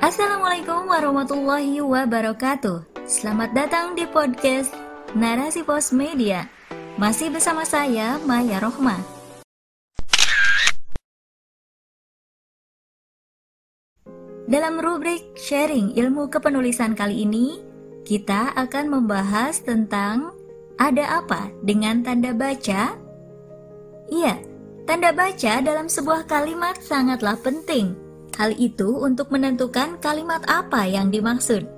Assalamualaikum warahmatullahi wabarakatuh. Selamat datang di podcast Narasi Pos Media. Masih bersama saya Maya Rohma. Dalam rubrik sharing ilmu kepenulisan kali ini, kita akan membahas tentang ada apa dengan tanda baca? Iya, tanda baca dalam sebuah kalimat sangatlah penting Hal itu untuk menentukan kalimat apa yang dimaksud.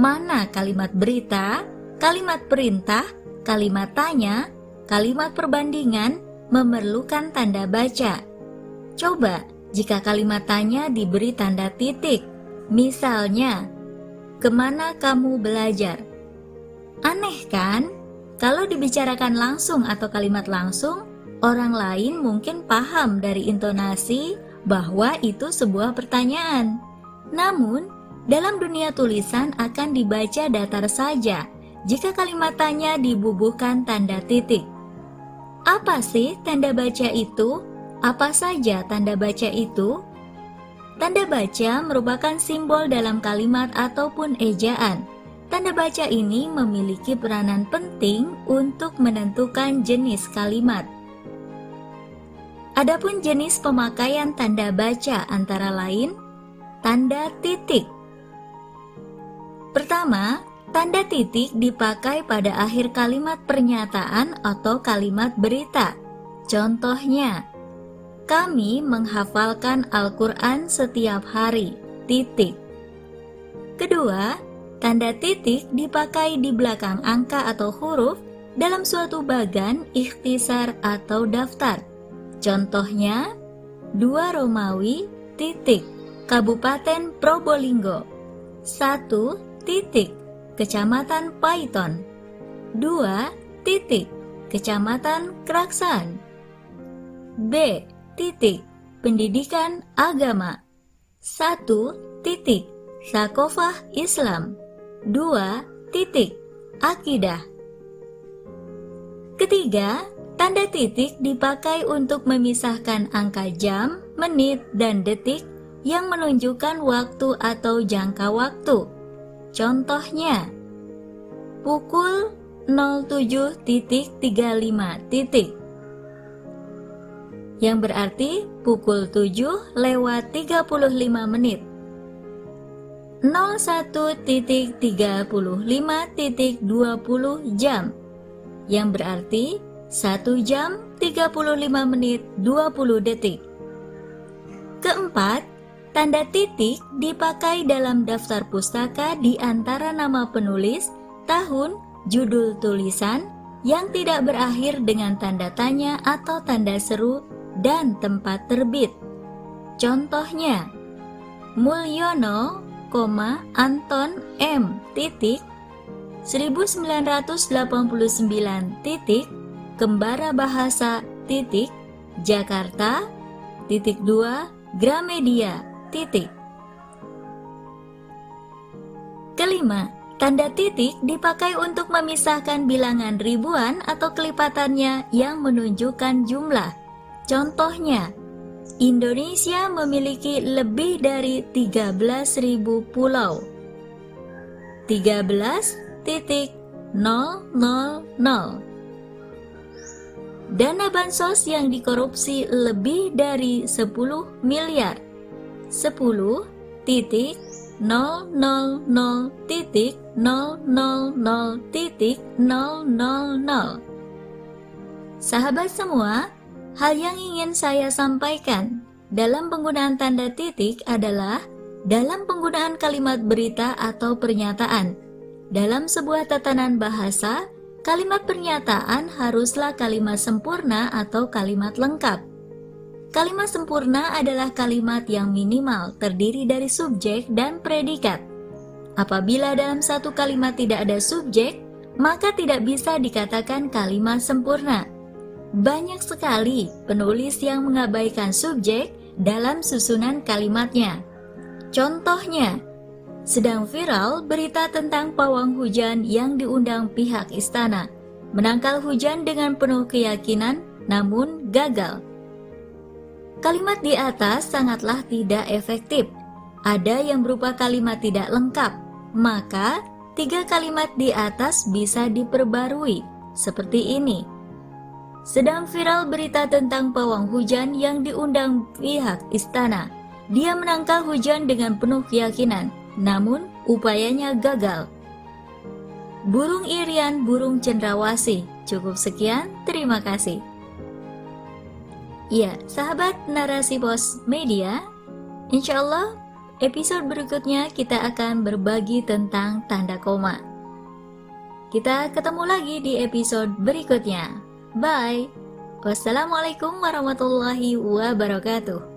Mana kalimat berita, kalimat perintah, kalimat tanya, kalimat perbandingan memerlukan tanda baca. Coba jika kalimat tanya diberi tanda titik. Misalnya, ke mana kamu belajar? Aneh kan? Kalau dibicarakan langsung atau kalimat langsung, orang lain mungkin paham dari intonasi, bahwa itu sebuah pertanyaan. Namun, dalam dunia tulisan akan dibaca datar saja jika kalimat tanya dibubuhkan tanda titik. Apa sih tanda baca itu? Apa saja tanda baca itu? Tanda baca merupakan simbol dalam kalimat ataupun ejaan. Tanda baca ini memiliki peranan penting untuk menentukan jenis kalimat. Adapun jenis pemakaian tanda baca antara lain tanda titik. Pertama, tanda titik dipakai pada akhir kalimat pernyataan atau kalimat berita. Contohnya, kami menghafalkan Al-Quran setiap hari. Titik. Kedua, tanda titik dipakai di belakang angka atau huruf dalam suatu bagan, ikhtisar, atau daftar. Contohnya, dua Romawi titik Kabupaten Probolinggo. Satu titik Kecamatan Paiton. Dua titik Kecamatan Keraksan B titik Pendidikan Agama. Satu titik Sakofah Islam. Dua titik Akidah. Ketiga, Tanda titik dipakai untuk memisahkan angka jam, menit, dan detik yang menunjukkan waktu atau jangka waktu. Contohnya, pukul 07.35 titik yang berarti pukul 7 lewat 35 menit. 01.35.20 jam. Yang berarti 1 jam 35 menit 20 detik. Keempat, tanda titik dipakai dalam daftar pustaka di antara nama penulis, tahun, judul tulisan yang tidak berakhir dengan tanda tanya atau tanda seru dan tempat terbit. Contohnya, Mulyono, Anton M. titik 1989 titik Kembara Bahasa titik Jakarta titik dua Gramedia titik Kelima, tanda titik dipakai untuk memisahkan bilangan ribuan atau kelipatannya yang menunjukkan jumlah. Contohnya, Indonesia memiliki lebih dari 13.000 pulau. 13 titik 000 dana bansos yang dikorupsi lebih dari 10 miliar. 10 titik 000 titik 000 titik 000 Sahabat semua, hal yang ingin saya sampaikan dalam penggunaan tanda titik adalah dalam penggunaan kalimat berita atau pernyataan. Dalam sebuah tatanan bahasa, Kalimat pernyataan haruslah kalimat sempurna atau kalimat lengkap. Kalimat sempurna adalah kalimat yang minimal terdiri dari subjek dan predikat. Apabila dalam satu kalimat tidak ada subjek, maka tidak bisa dikatakan kalimat sempurna. Banyak sekali penulis yang mengabaikan subjek dalam susunan kalimatnya. Contohnya, sedang viral berita tentang pawang hujan yang diundang pihak istana. Menangkal hujan dengan penuh keyakinan, namun gagal. Kalimat di atas sangatlah tidak efektif. ada yang berupa kalimat tidak lengkap, maka tiga kalimat di atas bisa diperbarui, seperti ini. Sedang viral berita tentang pawang hujan yang diundang pihak istana. Dia menangkal hujan dengan penuh keyakinan, namun upayanya gagal. Burung irian, burung cendrawasih. Cukup sekian, terima kasih. Ya, sahabat narasi pos media, insya Allah episode berikutnya kita akan berbagi tentang tanda koma. Kita ketemu lagi di episode berikutnya. Bye. Wassalamualaikum warahmatullahi wabarakatuh.